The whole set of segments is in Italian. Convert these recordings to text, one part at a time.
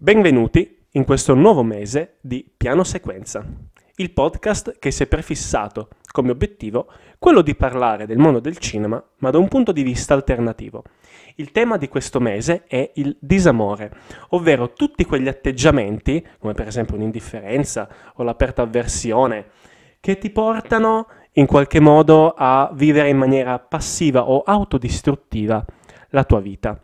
Benvenuti in questo nuovo mese di Piano Sequenza, il podcast che si è prefissato come obiettivo quello di parlare del mondo del cinema, ma da un punto di vista alternativo. Il tema di questo mese è il disamore, ovvero tutti quegli atteggiamenti, come per esempio un'indifferenza o l'aperta avversione, che ti portano in qualche modo a vivere in maniera passiva o autodistruttiva la tua vita.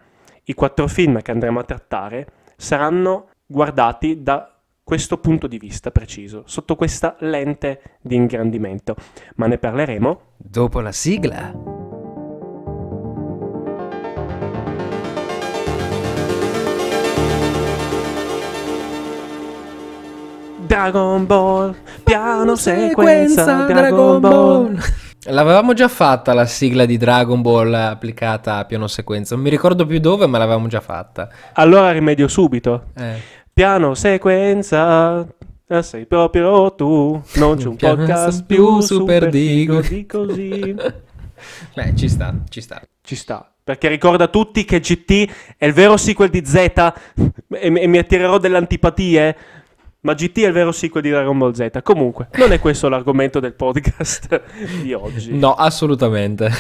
I quattro film che andremo a trattare saranno guardati da questo punto di vista preciso, sotto questa lente di ingrandimento, ma ne parleremo dopo la sigla. Dragon Ball, piano sequenza, Dragon Ball. L'avevamo già fatta la sigla di Dragon Ball applicata a piano sequenza. Non mi ricordo più dove, ma l'avevamo già fatta. Allora rimedio subito. Eh. Piano sequenza. Sei proprio tu, non c'è un podcast più super digo di così. Beh, ci sta, ci sta. Ci sta. Perché ricorda a tutti che GT è il vero sequel di Z e, e mi attirerò delle antipatie ma GT è il vero sequel di Dragon Ball Z. Comunque, non è questo l'argomento del podcast di oggi. No, assolutamente.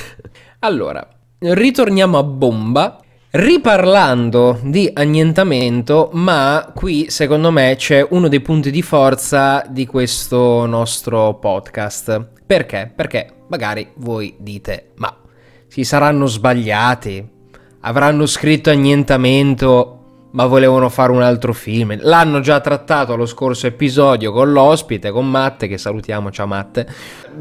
Allora, ritorniamo a bomba. Riparlando di annientamento, ma qui secondo me c'è uno dei punti di forza di questo nostro podcast. Perché? Perché magari voi dite, ma si saranno sbagliati, avranno scritto annientamento ma volevano fare un altro film. L'hanno già trattato lo scorso episodio con l'ospite, con Matte, che salutiamo, ciao Matte.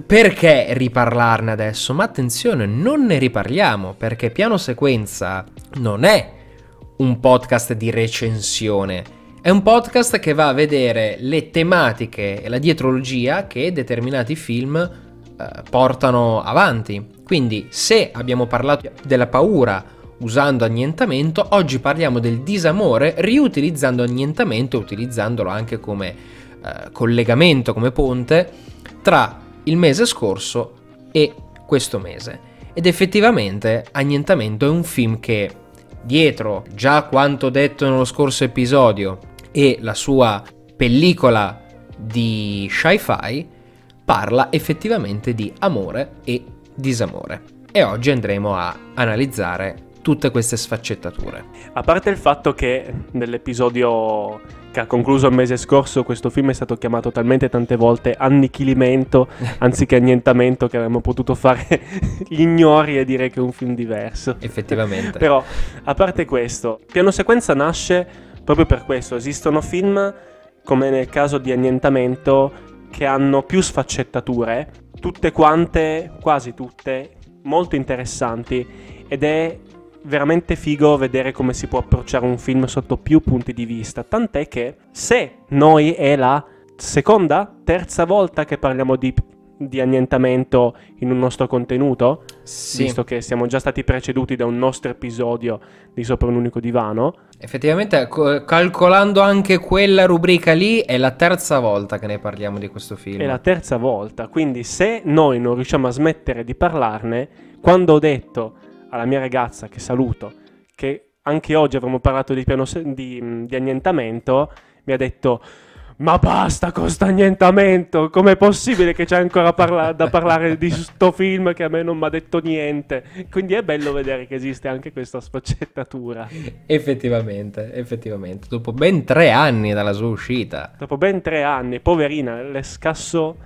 Perché riparlarne adesso? Ma attenzione, non ne riparliamo, perché Piano Sequenza non è un podcast di recensione. È un podcast che va a vedere le tematiche e la dietrologia che determinati film eh, portano avanti. Quindi, se abbiamo parlato della paura usando annientamento, oggi parliamo del disamore riutilizzando annientamento e utilizzandolo anche come eh, collegamento, come ponte tra il mese scorso e questo mese. Ed effettivamente Annientamento è un film che dietro già quanto detto nello scorso episodio e la sua pellicola di sci-fi parla effettivamente di amore e disamore. E oggi andremo a analizzare tutte queste sfaccettature. A parte il fatto che nell'episodio che ha concluso il mese scorso questo film è stato chiamato talmente tante volte annichilimento anziché annientamento che avremmo potuto fare gli ignori e dire che è un film diverso. Effettivamente. Però, a parte questo, piano sequenza nasce proprio per questo. Esistono film, come nel caso di annientamento, che hanno più sfaccettature, tutte quante, quasi tutte, molto interessanti ed è veramente figo vedere come si può approcciare un film sotto più punti di vista. Tant'è che se noi è la seconda, terza volta che parliamo di, di annientamento in un nostro contenuto, sì. visto che siamo già stati preceduti da un nostro episodio di Sopra un unico divano. Effettivamente, calcolando anche quella rubrica lì, è la terza volta che ne parliamo di questo film. È la terza volta, quindi se noi non riusciamo a smettere di parlarne, quando ho detto alla mia ragazza che saluto, che anche oggi avremmo parlato di, piano di, di annientamento, mi ha detto ma basta con sto annientamento, com'è possibile che c'è ancora parla- da parlare di sto film che a me non mi ha detto niente? Quindi è bello vedere che esiste anche questa sfaccettatura. Effettivamente, effettivamente, dopo ben tre anni dalla sua uscita. Dopo ben tre anni, poverina, le scasso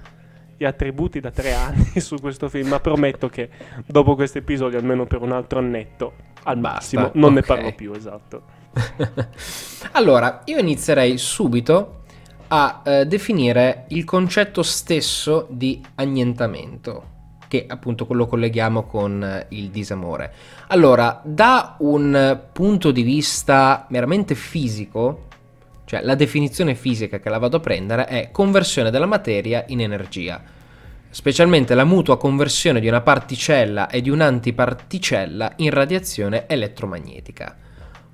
gli attributi da tre anni su questo film, ma prometto che dopo questo episodio, almeno per un altro annetto, al massimo, non okay. ne parlo più, esatto. allora, io inizierei subito a eh, definire il concetto stesso di annientamento che appunto lo colleghiamo con eh, il disamore. Allora, da un punto di vista meramente fisico, cioè la definizione fisica che la vado a prendere è conversione della materia in energia, specialmente la mutua conversione di una particella e di un'antiparticella in radiazione elettromagnetica.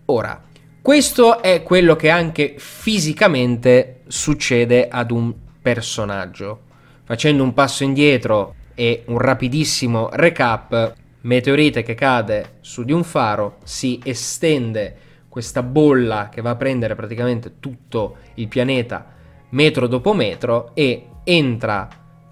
Ora, questo è quello che anche fisicamente succede ad un personaggio. Facendo un passo indietro e un rapidissimo recap, meteorite che cade su di un faro si estende questa bolla che va a prendere praticamente tutto il pianeta metro dopo metro e entra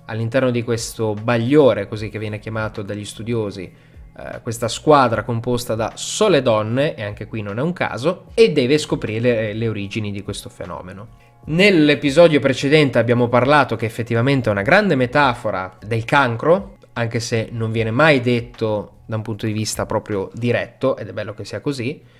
all'interno di questo bagliore, così che viene chiamato dagli studiosi, eh, questa squadra composta da sole donne, e anche qui non è un caso, e deve scoprire le origini di questo fenomeno. Nell'episodio precedente abbiamo parlato che effettivamente è una grande metafora del cancro, anche se non viene mai detto da un punto di vista proprio diretto, ed è bello che sia così,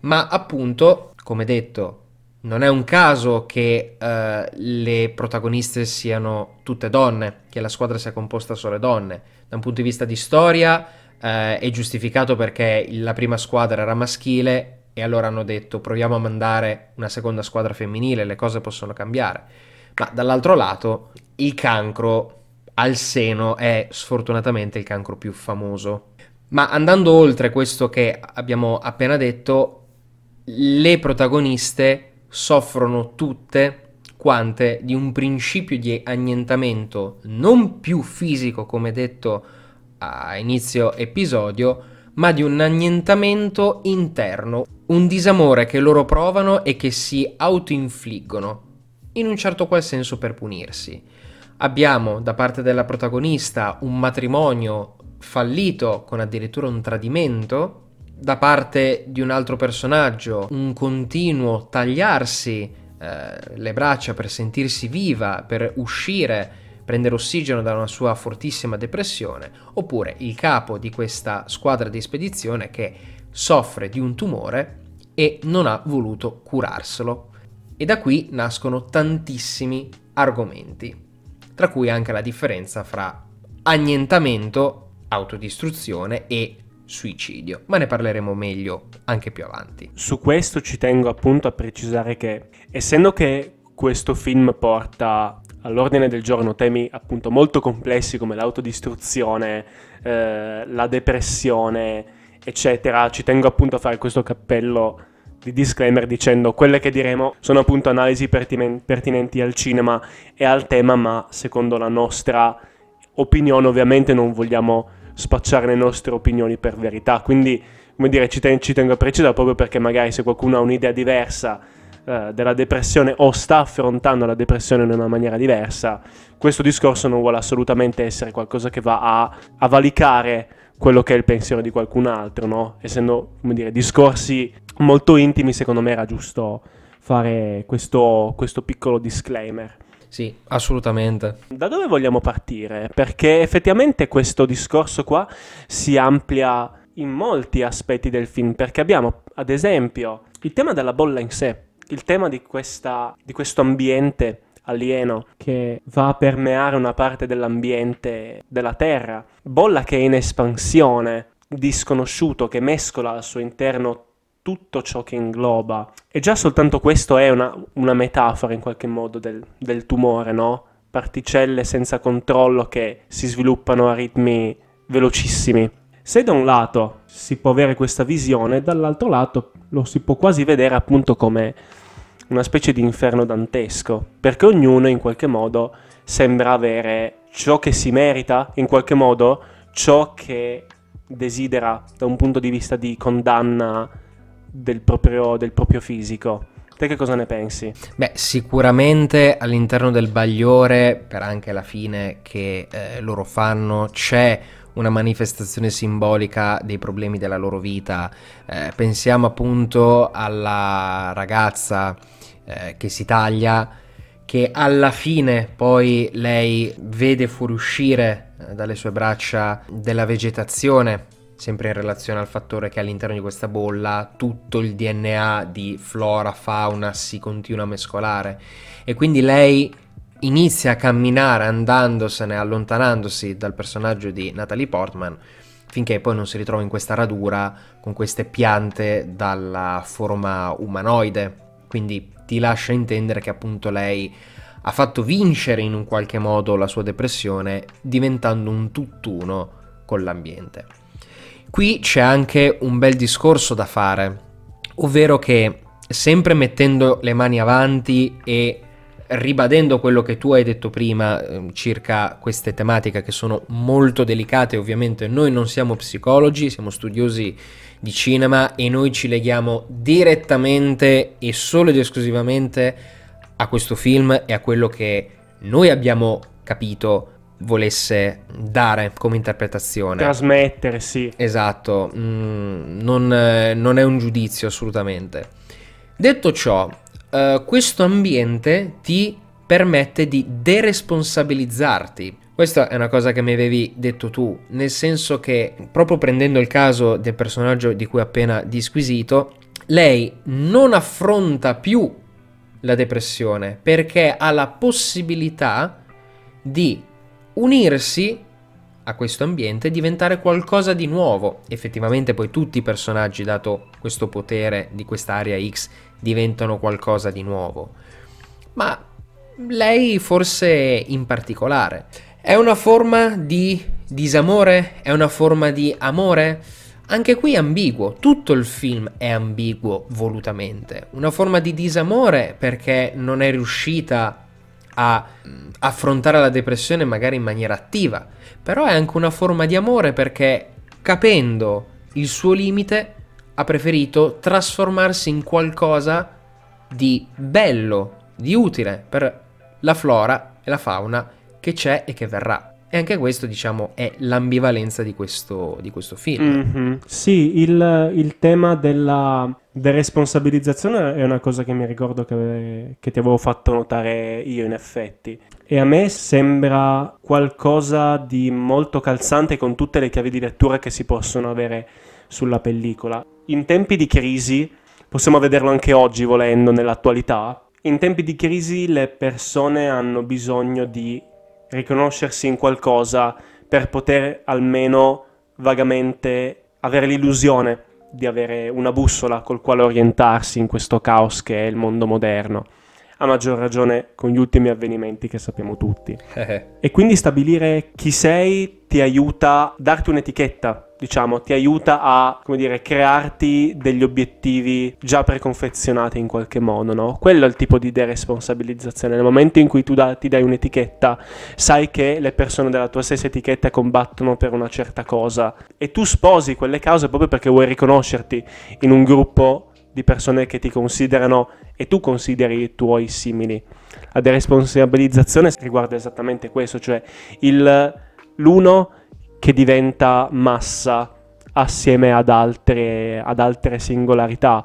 ma appunto, come detto, non è un caso che uh, le protagoniste siano tutte donne, che la squadra sia composta solo donne. Da un punto di vista di storia uh, è giustificato perché la prima squadra era maschile e allora hanno detto proviamo a mandare una seconda squadra femminile, le cose possono cambiare. Ma dall'altro lato il cancro al seno è sfortunatamente il cancro più famoso. Ma andando oltre questo che abbiamo appena detto, le protagoniste soffrono tutte quante di un principio di annientamento non più fisico come detto a inizio episodio, ma di un annientamento interno, un disamore che loro provano e che si autoinfliggono, in un certo qual senso per punirsi. Abbiamo da parte della protagonista un matrimonio fallito con addirittura un tradimento, da parte di un altro personaggio un continuo tagliarsi eh, le braccia per sentirsi viva, per uscire, prendere ossigeno da una sua fortissima depressione, oppure il capo di questa squadra di spedizione che soffre di un tumore e non ha voluto curarselo. E da qui nascono tantissimi argomenti, tra cui anche la differenza fra annientamento, autodistruzione e suicidio, ma ne parleremo meglio anche più avanti. Su questo ci tengo appunto a precisare che essendo che questo film porta all'ordine del giorno temi appunto molto complessi come l'autodistruzione, eh, la depressione, eccetera, ci tengo appunto a fare questo cappello di disclaimer dicendo quelle che diremo sono appunto analisi pertinen- pertinenti al cinema e al tema, ma secondo la nostra opinione ovviamente non vogliamo spacciare le nostre opinioni per verità. Quindi, come dire, ci, ten- ci tengo a precisare proprio perché magari se qualcuno ha un'idea diversa eh, della depressione o sta affrontando la depressione in una maniera diversa, questo discorso non vuole assolutamente essere qualcosa che va a, a valicare quello che è il pensiero di qualcun altro, no? Essendo, come dire, discorsi molto intimi, secondo me era giusto fare questo, questo piccolo disclaimer. Sì, assolutamente. Da dove vogliamo partire? Perché effettivamente questo discorso qua si amplia in molti aspetti del film, perché abbiamo ad esempio il tema della bolla in sé, il tema di, questa, di questo ambiente alieno che va a permeare una parte dell'ambiente della Terra, bolla che è in espansione, disconosciuto che mescola al suo interno tutto ciò che ingloba. E già soltanto questo è una, una metafora in qualche modo del, del, tumore, no? Particelle senza controllo che si sviluppano a ritmi velocissimi. Se da un lato si può avere questa visione, dall'altro lato lo si può quasi vedere appunto come una specie di inferno dantesco, perché ognuno in qualche modo sembra avere ciò che si merita, in qualche modo ciò che desidera da un punto di vista di condanna del proprio, del proprio fisico. Te che cosa ne pensi? Beh, sicuramente all'interno del bagliore, per anche la fine che eh, loro fanno, c'è una manifestazione simbolica dei problemi della loro vita. Eh, pensiamo appunto alla ragazza eh, che si taglia, che alla fine poi lei vede fuoriuscire eh, dalle sue braccia della vegetazione sempre in relazione al fattore che all'interno di questa bolla tutto il DNA di flora, fauna si continua a mescolare e quindi lei inizia a camminare andandosene, allontanandosi dal personaggio di Natalie Portman finché poi non si ritrova in questa radura con queste piante dalla forma umanoide. Quindi ti lascia intendere che appunto lei ha fatto vincere in un qualche modo la sua depressione diventando un tutt'uno con l'ambiente. Qui c'è anche un bel discorso da fare, ovvero che sempre mettendo le mani avanti e ribadendo quello che tu hai detto prima eh, circa queste tematiche che sono molto delicate, ovviamente noi non siamo psicologi, siamo studiosi di cinema e noi ci leghiamo direttamente e solo ed esclusivamente a questo film e a quello che noi abbiamo capito volesse dare come interpretazione. Trasmettere, sì. Esatto, mm, non, non, è un giudizio assolutamente. Detto ciò, uh, questo ambiente ti permette di deresponsabilizzarti. Questa è una cosa che mi avevi detto tu, nel senso che proprio prendendo il caso del personaggio di cui ho appena disquisito, lei non affronta più la depressione perché ha la possibilità di unirsi a questo ambiente e diventare qualcosa di nuovo. Effettivamente poi tutti i personaggi, dato questo potere di quest'area X, diventano qualcosa di nuovo. Ma lei forse in particolare. È una forma di disamore? È una forma di amore? Anche qui è ambiguo, tutto il film è ambiguo volutamente. Una forma di disamore perché non è riuscita a affrontare la depressione magari in maniera attiva, però è anche una forma di amore perché capendo il suo limite ha preferito trasformarsi in qualcosa di bello, di utile per la flora e la fauna che c'è e che verrà. E anche questo, diciamo, è l'ambivalenza di questo, di questo film. Mm-hmm. Sì, il, il, tema della deresponsabilizzazione è una cosa che mi ricordo che, che, ti avevo fatto notare io, in effetti. E a me sembra qualcosa di molto calzante con tutte le chiavi di lettura che si possono avere sulla pellicola. In tempi di crisi, possiamo vederlo anche oggi volendo, nell'attualità, in tempi di crisi le persone hanno bisogno di riconoscersi in qualcosa per poter almeno vagamente avere l'illusione di avere una bussola col quale orientarsi in questo caos che è il mondo moderno. A maggior ragione con gli ultimi avvenimenti che sappiamo tutti. e quindi stabilire chi sei ti aiuta a darti un'etichetta diciamo, ti aiuta a, come dire, crearti degli obiettivi già preconfezionati in qualche modo, no? Quello è il tipo di deresponsabilizzazione. Nel momento in cui tu da, ti dai un'etichetta, sai che le persone della tua stessa etichetta combattono per una certa cosa e tu sposi quelle cause proprio perché vuoi riconoscerti in un gruppo di persone che ti considerano e tu consideri i tuoi simili. La deresponsabilizzazione riguarda esattamente questo, cioè il, l'uno che diventa massa assieme ad altre, ad altre singolarità.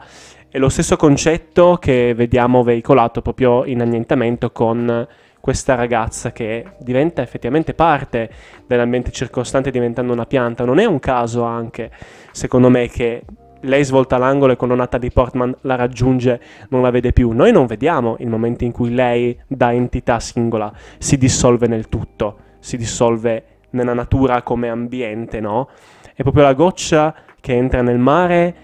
È lo stesso concetto che vediamo veicolato proprio in annientamento con questa ragazza che diventa effettivamente parte dell'ambiente circostante diventando una pianta. Non è un caso anche, secondo me, che lei svolta l'angolo e quando Natalie Portman la raggiunge non la vede più. Noi non vediamo il momento in cui lei, da entità singola, si dissolve nel tutto, si dissolve nella natura come ambiente, no? È proprio la goccia che entra nel mare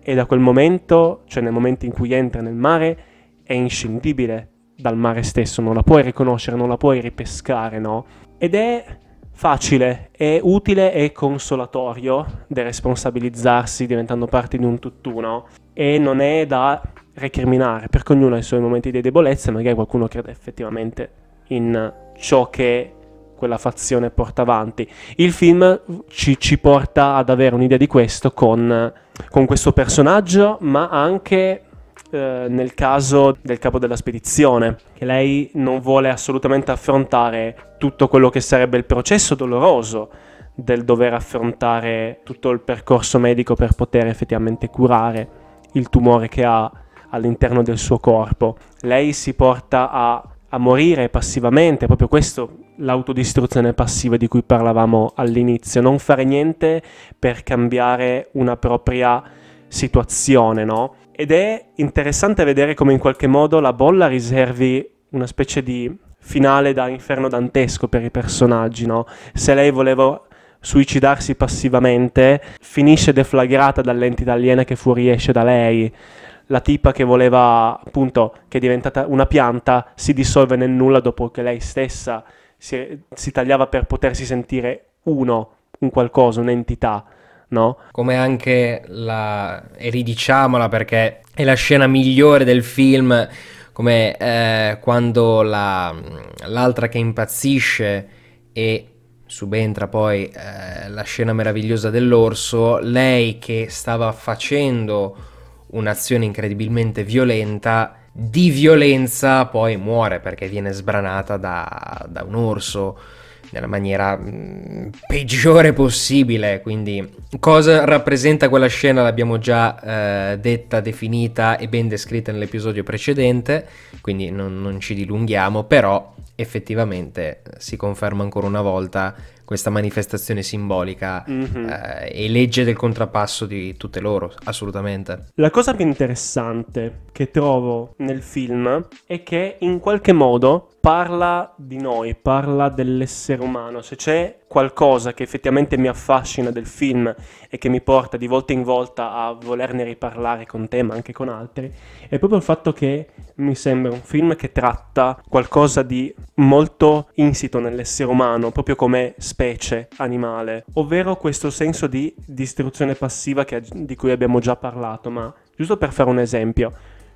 e da quel momento, cioè nel momento in cui entra nel mare, è inscindibile dal mare stesso, non la puoi riconoscere, non la puoi ripescare, no? Ed è facile, è utile e consolatorio deresponsabilizzarsi diventando parte di un tutt'uno e non è da recriminare, perché ognuno ha i suoi momenti di debolezza, magari qualcuno crede effettivamente in ciò che quella fazione porta avanti. Il film ci, ci porta ad avere un'idea di questo con, con questo personaggio, ma anche eh, nel caso del capo della spedizione, che lei non vuole assolutamente affrontare tutto quello che sarebbe il processo doloroso del dover affrontare tutto il percorso medico per poter effettivamente curare il tumore che ha all'interno del suo corpo. Lei si porta a a morire passivamente, proprio questo l'autodistruzione passiva di cui parlavamo all'inizio, non fare niente per cambiare una propria situazione, no? Ed è interessante vedere come in qualche modo la bolla riservi una specie di finale da inferno dantesco per i personaggi, no? Se lei voleva suicidarsi passivamente, finisce deflagrata dall'entità aliena che fuoriesce da lei la tipa che voleva, appunto, che è diventata una pianta, si dissolve nel nulla dopo che lei stessa si, si tagliava per potersi sentire uno, un qualcosa, un'entità. No? Come anche la. e ridiciamola perché è la scena migliore del film come eh, quando la, l'altra che impazzisce e subentra poi eh, la scena meravigliosa dell'orso, lei che stava facendo un'azione incredibilmente violenta, di violenza poi muore perché viene sbranata da, da un orso nella maniera mh, mm, peggiore possibile. Quindi, cosa rappresenta quella scena l'abbiamo già eh, detta, definita e ben descritta nell'episodio precedente, quindi non, non ci dilunghiamo, però effettivamente si conferma ancora una volta questa manifestazione simbolica mm-hmm. eh, e legge del contrappasso di tutte loro, assolutamente. La cosa più interessante che trovo nel film è che in qualche modo parla di noi, parla dell'essere umano. Se c'è qualcosa che effettivamente mi affascina del film e che mi porta di volta in volta a volerne riparlare con te, ma anche con altri, è proprio il fatto che mi sembra un film che tratta qualcosa di molto insito nell'essere umano, proprio come specie animale, ovvero questo senso di distruzione passiva che, di cui abbiamo già parlato, ma giusto per fare un esempio.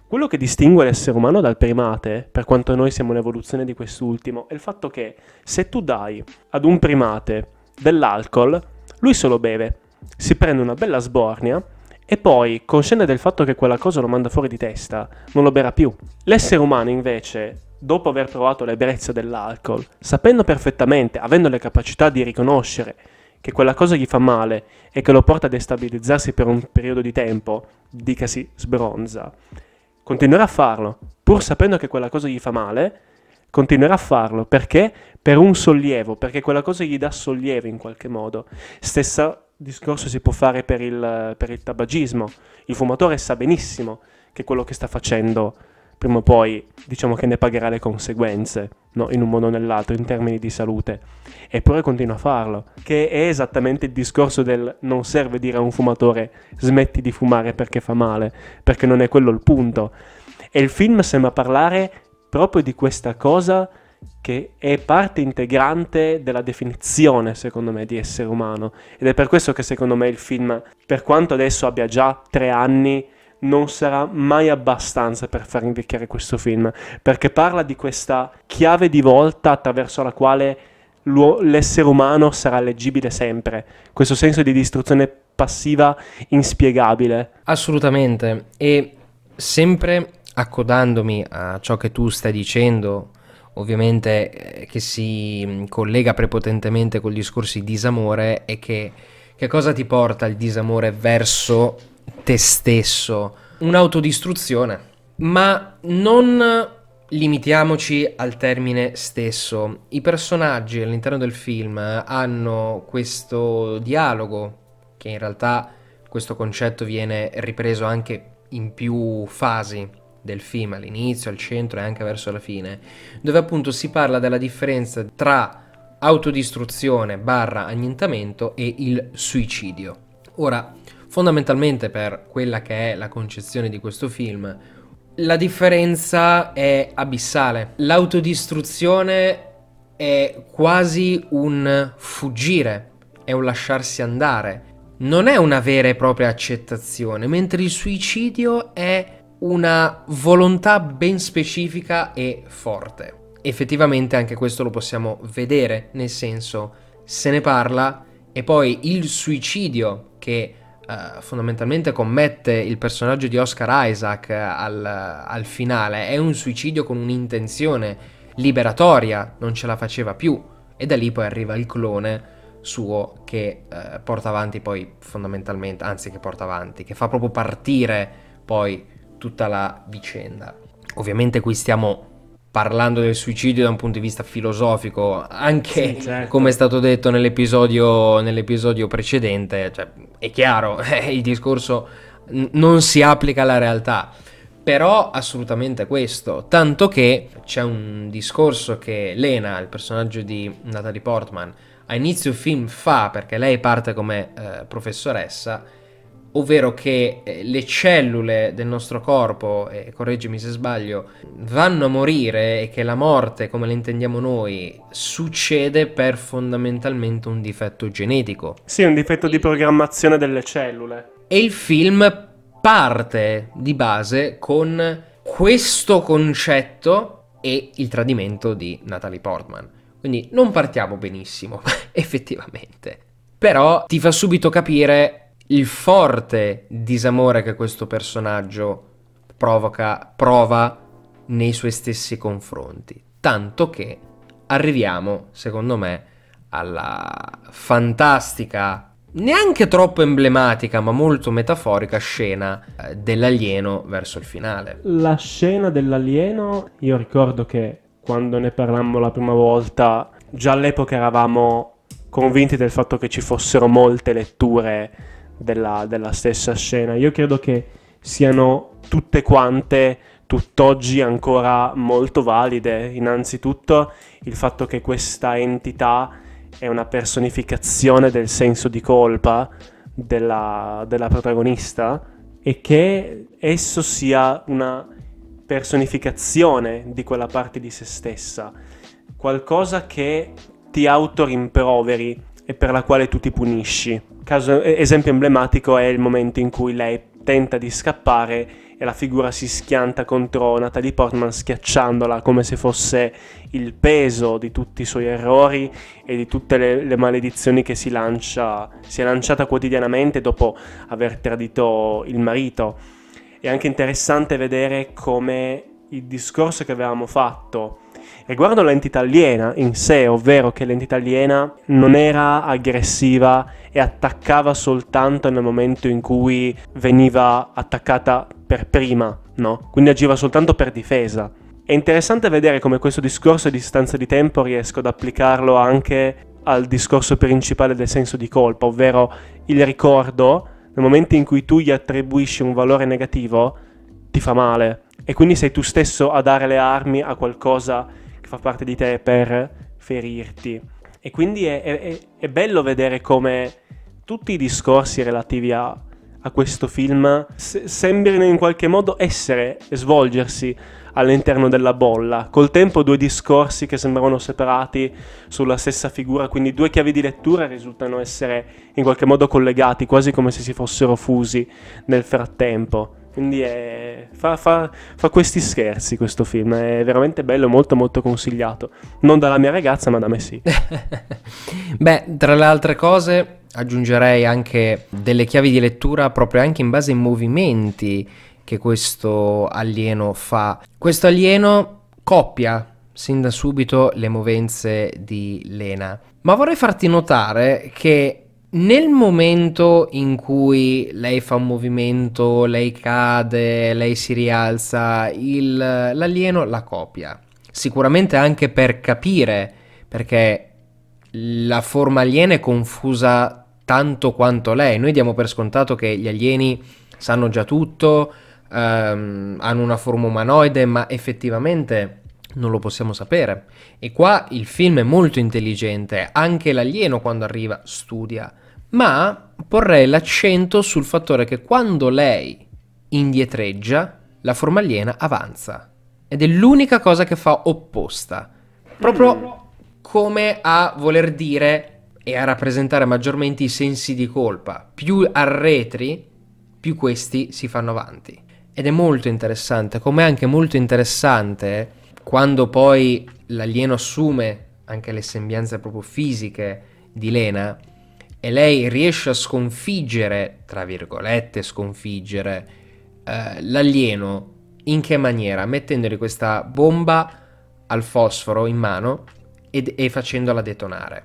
Quello che distingue l'essere umano dal primate, per quanto noi siamo l'evoluzione di quest'ultimo, è il fatto che se tu dai ad un primate dell'alcol, lui se lo beve, si prende una bella sbornia e poi, consciente del fatto che quella cosa lo manda fuori di testa, non lo berrà più. L'essere umano invece, dopo aver provato l'ebbrezza dell'alcol, sapendo perfettamente, avendo le capacità di riconoscere che quella cosa gli fa male e che lo porta a destabilizzarsi per un periodo di tempo, dicasi sbronza, continuerà a farlo, pur sapendo che quella cosa gli fa male, continuerà a farlo perché per un sollievo, perché quella cosa gli dà sollievo in qualche modo. Stesso discorso si può fare per il, per il tabagismo. Il fumatore sa benissimo che quello che sta facendo prima o poi diciamo che ne pagherà le conseguenze, no? in un modo o nell'altro, in termini di salute. Eppure continua a farlo, che è esattamente il discorso del non serve dire a un fumatore smetti di fumare perché fa male, perché non è quello il punto. E il film sembra parlare proprio di questa cosa che è parte integrante della definizione, secondo me, di essere umano. Ed è per questo che secondo me il film, per quanto adesso abbia già tre anni, non sarà mai abbastanza per far invecchiare questo film, perché parla di questa chiave di volta attraverso la quale l'essere umano sarà leggibile sempre, questo senso di distruzione passiva inspiegabile. Assolutamente, e sempre accodandomi a ciò che tu stai dicendo, ovviamente eh, che si collega prepotentemente col discorso di disamore, è che che cosa ti porta il disamore verso te stesso, un'autodistruzione. Ma non limitiamoci al termine stesso. I personaggi all'interno del film hanno questo dialogo, che in realtà questo concetto viene ripreso anche in più fasi del film, all'inizio, al centro e anche verso la fine, dove appunto si parla della differenza tra autodistruzione barra annientamento e il suicidio. Ora, fondamentalmente per quella che è la concezione di questo film, la differenza è abissale. L'autodistruzione è quasi un fuggire, è un lasciarsi andare. Non è una vera e propria accettazione, mentre il suicidio è una volontà ben specifica e forte. Effettivamente anche questo lo possiamo vedere, nel senso se ne parla e poi il suicidio che uh, fondamentalmente commette il personaggio di Oscar Isaac al, al finale è un suicidio con un'intenzione liberatoria, non ce la faceva più e da lì poi arriva il clone suo che uh, porta avanti poi fondamentalmente, anzi che porta avanti, che fa proprio partire poi tutta la vicenda. Ovviamente qui stiamo parlando del suicidio da un punto di vista filosofico, anche sì, certo. come è stato detto nell'episodio, nell'episodio precedente, cioè, è chiaro, eh, il discorso n- non si applica alla realtà, però assolutamente questo, tanto che c'è un discorso che Lena, il personaggio di Natalie Portman, a inizio film fa, perché lei parte come eh, professoressa, ovvero che eh, le cellule del nostro corpo, e correggimi se sbaglio, vanno a morire e che la morte, come la intendiamo noi, succede per fondamentalmente un difetto genetico. Sì, un difetto di programmazione delle cellule. E il film parte di base con questo concetto e il tradimento di Natalie Portman. Quindi non partiamo benissimo, effettivamente. Però ti fa subito capire il forte disamore che questo personaggio provoca, prova nei suoi stessi confronti. Tanto che arriviamo, secondo me, alla fantastica neanche troppo emblematica, ma molto metaforica scena eh, dell'alieno verso il finale. La scena dell'alieno, io ricordo che quando ne parlammo la prima volta, già all'epoca eravamo convinti del fatto che ci fossero molte letture della, della stessa scena. Io credo che siano tutte quante tutt'oggi ancora molto valide. Innanzitutto il fatto che questa entità è una personificazione del senso di colpa della, della protagonista e che esso sia una personificazione di quella parte di se stessa, qualcosa che ti autorimproveri e per la quale tu ti punisci. Caso, esempio emblematico è il momento in cui lei tenta di scappare e la figura si schianta contro Natalie Portman schiacciandola come se fosse il peso di tutti i suoi errori e di tutte le, le maledizioni che si lancia, si è lanciata quotidianamente dopo aver tradito il marito. È anche interessante vedere come il discorso che avevamo fatto riguardo l'entità aliena in sé, ovvero che l'entità aliena non era aggressiva e attaccava soltanto nel momento in cui veniva attaccata per prima, no? Quindi agiva soltanto per difesa. È interessante vedere come questo discorso di distanza di tempo riesco ad applicarlo anche al discorso principale del senso di colpa, ovvero il ricordo, nel momento in cui tu gli attribuisci un valore negativo, ti fa male. E quindi sei tu stesso a dare le armi a qualcosa che fa parte di te per ferirti. E quindi è, è, è bello vedere come tutti i discorsi relativi a, a questo film se- sembrino in qualche modo essere e svolgersi all'interno della bolla. Col tempo due discorsi che sembravano separati sulla stessa figura, quindi due chiavi di lettura risultano essere in qualche modo collegati, quasi come se si fossero fusi nel frattempo. Quindi è... fa, fa, fa, questi scherzi questo film, è veramente bello, molto molto consigliato. Non dalla mia ragazza, ma da me sì. Beh, tra le altre cose aggiungerei anche delle chiavi di lettura proprio anche in base ai movimenti che questo alieno fa. Questo alieno coppia sin da subito le movenze di Lena. Ma vorrei farti notare che nel momento in cui lei fa un movimento, lei cade, lei si rialza, il, l'alieno la copia. Sicuramente anche per capire, perché la forma aliena è confusa tanto quanto lei. Noi diamo per scontato che gli alieni sanno già tutto, ehm, hanno una forma umanoide, ma effettivamente non lo possiamo sapere. E qua il film è molto intelligente, anche l'alieno quando arriva studia ma porrei l'accento sul fattore che quando lei indietreggia, la forma aliena avanza. Ed è l'unica cosa che fa opposta. Proprio come a voler dire e a rappresentare maggiormente i sensi di colpa. Più arretri, più questi si fanno avanti. Ed è molto interessante, come anche molto interessante quando poi l'alieno assume anche le sembianze proprio fisiche di Lena, e lei riesce a sconfiggere, tra virgolette, sconfiggere eh, l'alieno in che maniera? Mettendogli questa bomba al fosforo in mano ed, e facendola detonare.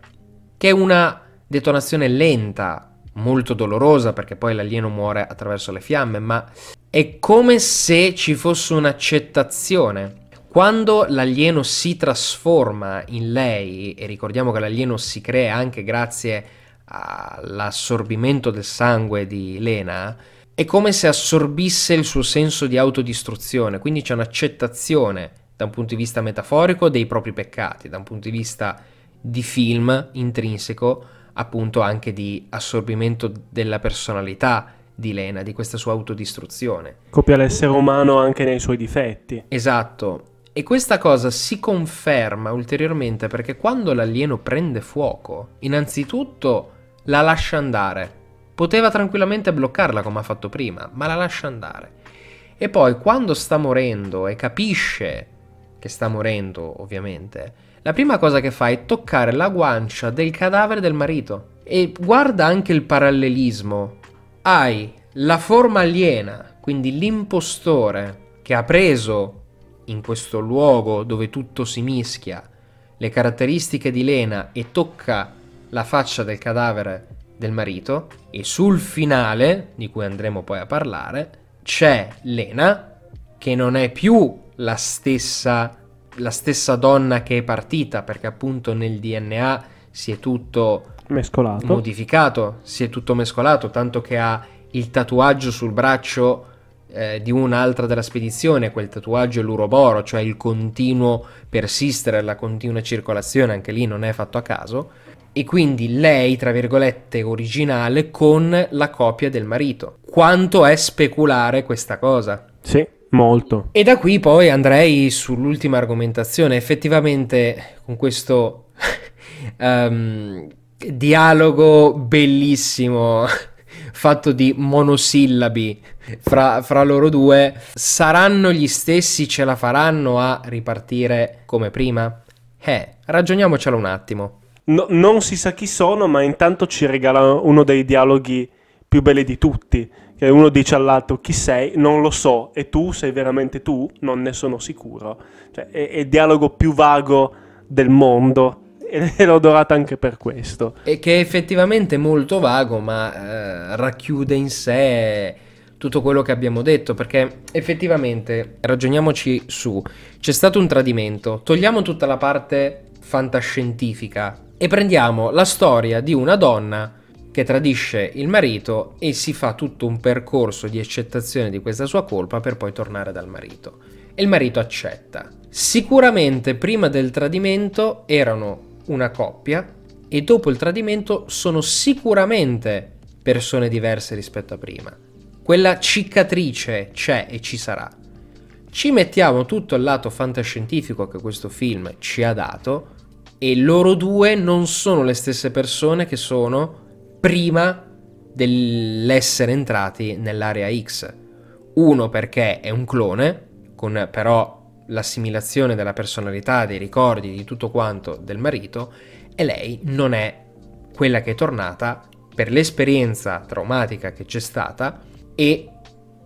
Che è una detonazione lenta, molto dolorosa perché poi l'alieno muore attraverso le fiamme, ma è come se ci fosse un'accettazione. Quando l'alieno si trasforma in lei, e ricordiamo che l'alieno si crea anche grazie a all'assorbimento del sangue di Lena, è come se assorbisse il suo senso di autodistruzione, quindi c'è un'accettazione da un punto di vista metaforico dei propri peccati, da un punto di vista di film intrinseco, appunto anche di assorbimento della personalità di Lena, di questa sua autodistruzione. Copia l'essere umano anche nei suoi difetti. Esatto. E questa cosa si conferma ulteriormente perché quando l'alieno prende fuoco, innanzitutto la lascia andare. Poteva tranquillamente bloccarla come ha fatto prima, ma la lascia andare. E poi quando sta morendo e capisce che sta morendo, ovviamente, la prima cosa che fa è toccare la guancia del cadavere del marito. E guarda anche il parallelismo. Hai la forma aliena, quindi l'impostore che ha preso in questo luogo dove tutto si mischia le caratteristiche di Lena e tocca la faccia del cadavere del marito e sul finale, di cui andremo poi a parlare, c'è Lena che non è più la stessa, la stessa donna che è partita perché appunto nel DNA si è tutto mescolato. modificato, si è tutto mescolato, tanto che ha il tatuaggio sul braccio eh, di un'altra della spedizione, quel tatuaggio è l'uroboro, cioè il continuo persistere, la continua circolazione, anche lì non è fatto a caso, e quindi lei, tra virgolette, originale con la copia del marito. Quanto è speculare questa cosa? Sì, molto. E da qui poi andrei sull'ultima argomentazione. Effettivamente, con questo um, dialogo bellissimo fatto di monosillabi fra, fra, loro due, saranno gli stessi, ce la faranno a ripartire come prima? Eh, ragioniamocelo un attimo. No, non si sa chi sono, ma intanto ci regala uno dei dialoghi più belli di tutti. Che uno dice all'altro chi sei, non lo so, e tu sei veramente tu, non ne sono sicuro. Cioè, è, è il dialogo più vago del mondo e l'ho adorata anche per questo. E che è effettivamente molto vago, ma eh, racchiude in sé tutto quello che abbiamo detto, perché effettivamente, ragioniamoci su, c'è stato un tradimento, togliamo tutta la parte fantascientifica e prendiamo la storia di una donna che tradisce il marito e si fa tutto un percorso di accettazione di questa sua colpa per poi tornare dal marito. E il marito accetta. Sicuramente prima del tradimento erano una coppia e dopo il tradimento sono sicuramente persone diverse rispetto a prima. Quella cicatrice c'è e ci sarà. Ci mettiamo tutto il lato fantascientifico che questo film ci ha dato e loro due non sono le stesse persone che sono prima dell'essere entrati nell'area X. Uno perché è un clone, con però l'assimilazione della personalità, dei ricordi, di tutto quanto del marito e lei non è quella che è tornata per l'esperienza traumatica che c'è stata e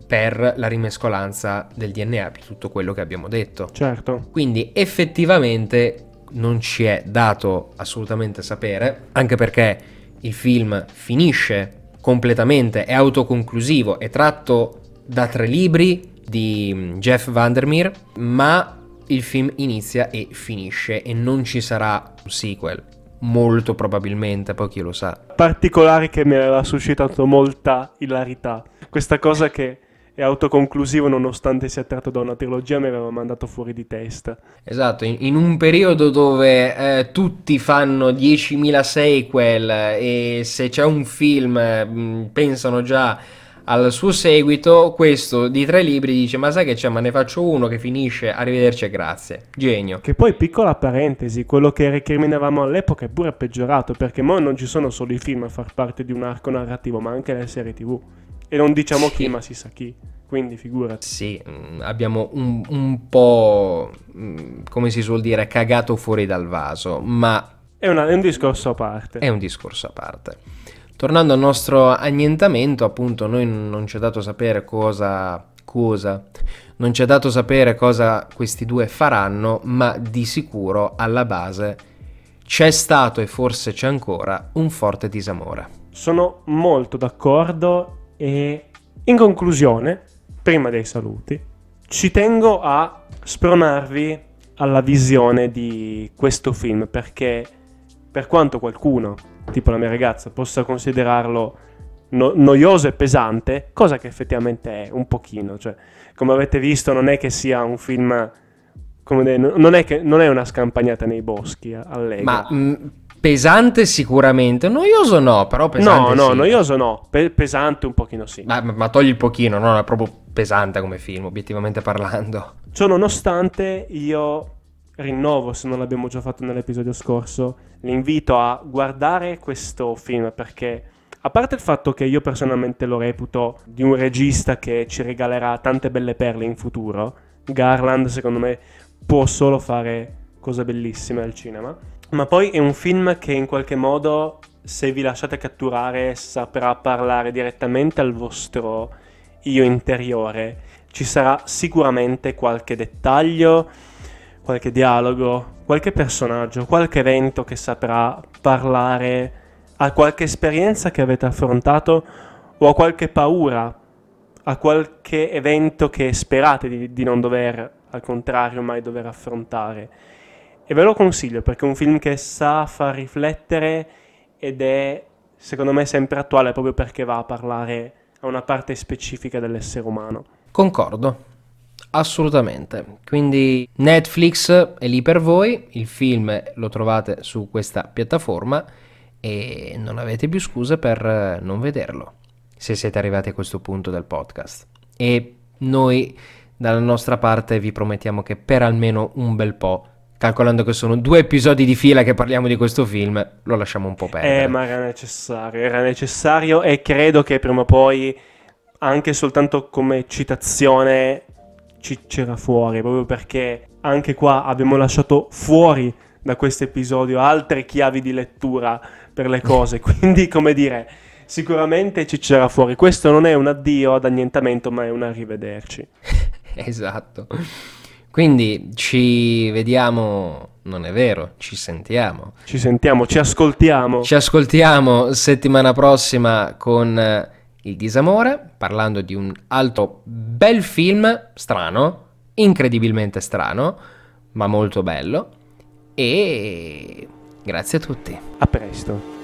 per la rimescolanza del DNA, per tutto quello che abbiamo detto. Certo. Quindi effettivamente non ci è dato assolutamente sapere, anche perché il film finisce completamente, è autoconclusivo, è tratto da tre libri di mm, Jeff Vandermeer, ma il film inizia e finisce e non ci sarà un sequel. Molto probabilmente, poi chi lo sa. Particolare che mi aveva suscitato molta ilarità. Questa cosa che è autoconclusivo nonostante sia tratto da una trilogia mi aveva mandato fuori di testa. Esatto, in, un periodo dove eh, tutti fanno 10.000 sequel e se c'è un film mh, mm, pensano già al suo seguito questo di tre libri dice ma sai che c'è? Ma ne faccio uno che finisce. Arrivederci e grazie. Genio. Che poi piccola parentesi quello che recriminavamo all'epoca è pure peggiorato perché ora non ci sono solo i film a far parte di un arco narrativo ma anche le serie tv e non diciamo sì. chi ma si sa chi quindi figurati sì mm, abbiamo un, un po' mm, come si suol dire cagato fuori dal vaso ma è, una, è un discorso a parte è un discorso a parte Tornando al nostro annientamento, appunto, noi non ci è dato sapere cosa, cosa, non ci è dato sapere cosa questi due faranno, ma di sicuro alla base c'è stato e forse c'è ancora un forte disamore. Sono molto d'accordo e in conclusione, prima dei saluti, ci tengo a spronarvi alla visione di questo film perché per quanto qualcuno tipo la mia ragazza, possa considerarlo no- noioso e pesante, cosa che effettivamente è un pochino. Cioè, come avete visto, non è che sia un film. Dire, non, è che, non è una scampagnata nei boschi allegra. Ma mh, mm, pesante sicuramente, noioso no, però pesante. No, no, sì. noioso no, Pe- pesante un pochino sì. Ma, ma, togli il pochino, no? È proprio pesante come film, obiettivamente parlando. Ciò nonostante, io rinnovo, se non l'abbiamo già fatto nell'episodio scorso, l'invito a guardare questo film perché A parte il fatto che io personalmente lo reputo di un regista che ci regalerà tante belle perle in futuro, Garland secondo me può solo fare cose bellissime al cinema, ma poi è un film che in qualche modo, se vi lasciate catturare, saprà parlare direttamente al vostro io interiore. Ci sarà sicuramente qualche dettaglio, qualche dialogo, qualche personaggio, qualche evento che saprà parlare a qualche esperienza che avete affrontato o a qualche paura, a qualche evento che sperate di, di non dover, al contrario, mai dover affrontare. E ve lo consiglio perché è un film che sa far riflettere ed è, secondo me, sempre attuale proprio perché va a parlare a una parte specifica dell'essere umano. Concordo, assolutamente. Quindi Netflix è lì per voi, il film lo trovate su questa piattaforma e non avete più scuse per non vederlo se siete arrivati a questo punto del podcast. E noi dalla nostra parte vi promettiamo che per almeno un bel po', calcolando che sono due episodi di fila che parliamo di questo film, lo lasciamo un po' perdere. Eh, ma era necessario, era necessario e credo che prima o poi, anche soltanto come citazione, ci c'era fuori, proprio perché anche qua abbiamo lasciato fuori da questo episodio altre chiavi di lettura per le cose. Quindi, come dire, sicuramente ci c'era fuori. Questo non è un addio ad annientamento, ma è un arrivederci. esatto. Quindi ci vediamo, non è vero, ci sentiamo. Ci sentiamo, ci ascoltiamo. Ci ascoltiamo settimana prossima con eh, Il disamore, parlando di un altro bel film, strano, incredibilmente strano, ma molto bello. E grazie a tutti. A presto.